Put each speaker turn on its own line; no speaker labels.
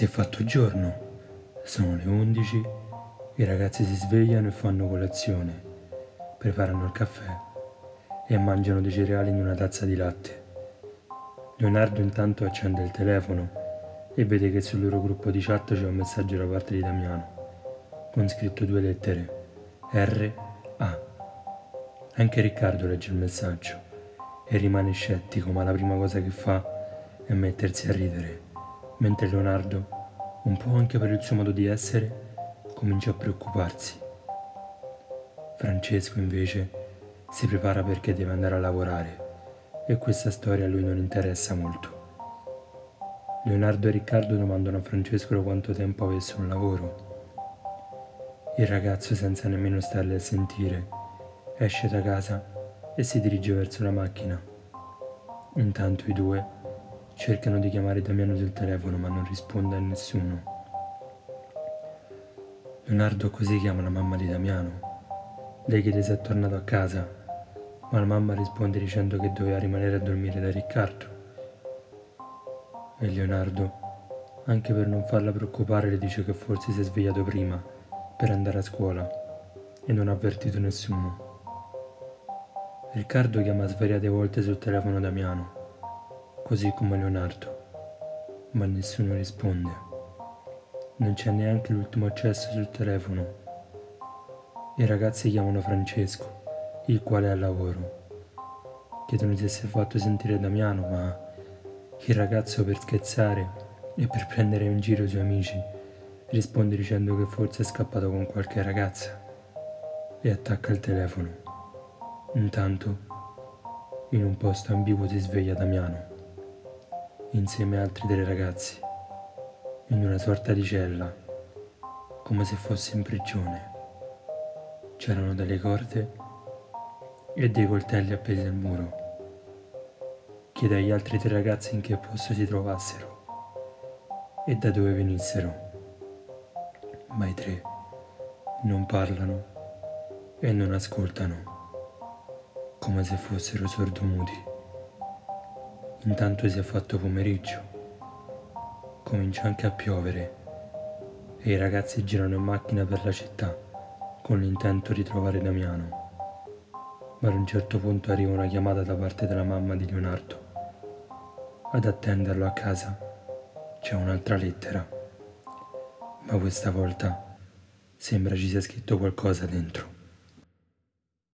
Si è fatto giorno, sono le 11, i ragazzi si svegliano e fanno colazione, preparano il caffè e mangiano dei cereali in una tazza di latte. Leonardo intanto accende il telefono e vede che sul loro gruppo di chat c'è un messaggio da parte di Damiano, con scritto due lettere, R, A. Anche Riccardo legge il messaggio e rimane scettico, ma la prima cosa che fa è mettersi a ridere mentre Leonardo, un po' anche per il suo modo di essere, comincia a preoccuparsi. Francesco invece si prepara perché deve andare a lavorare e questa storia a lui non interessa molto. Leonardo e Riccardo domandano a Francesco quanto tempo avesse un lavoro. Il ragazzo, senza nemmeno starle a sentire, esce da casa e si dirige verso la macchina. Intanto i due Cercano di chiamare Damiano sul telefono ma non risponde a nessuno. Leonardo così chiama la mamma di Damiano. Lei chiede se è tornato a casa, ma la mamma risponde dicendo che doveva rimanere a dormire da Riccardo. E Leonardo, anche per non farla preoccupare, le dice che forse si è svegliato prima per andare a scuola e non ha avvertito nessuno. Riccardo chiama svariate volte sul telefono Damiano così come Leonardo, ma nessuno risponde. Non c'è neanche l'ultimo accesso sul telefono. I ragazzi chiamano Francesco, il quale è al lavoro. Chiedono se si è fatto sentire Damiano, ma il ragazzo per scherzare e per prendere in giro i suoi amici risponde dicendo che forse è scappato con qualche ragazza e attacca il telefono. Intanto, in un posto ambiguo si sveglia Damiano insieme a altri tre ragazzi, in una sorta di cella, come se fosse in prigione. C'erano delle corde e dei coltelli appesi al muro. Chiede agli altri tre ragazzi in che posto si trovassero e da dove venissero. Ma i tre non parlano e non ascoltano, come se fossero sordomuti. Intanto si è fatto pomeriggio. Comincia anche a piovere e i ragazzi girano in macchina per la città con l'intento di trovare Damiano. Ma ad un certo punto arriva una chiamata da parte della mamma di Leonardo. Ad attenderlo a casa c'è un'altra lettera, ma questa volta sembra ci sia scritto qualcosa dentro.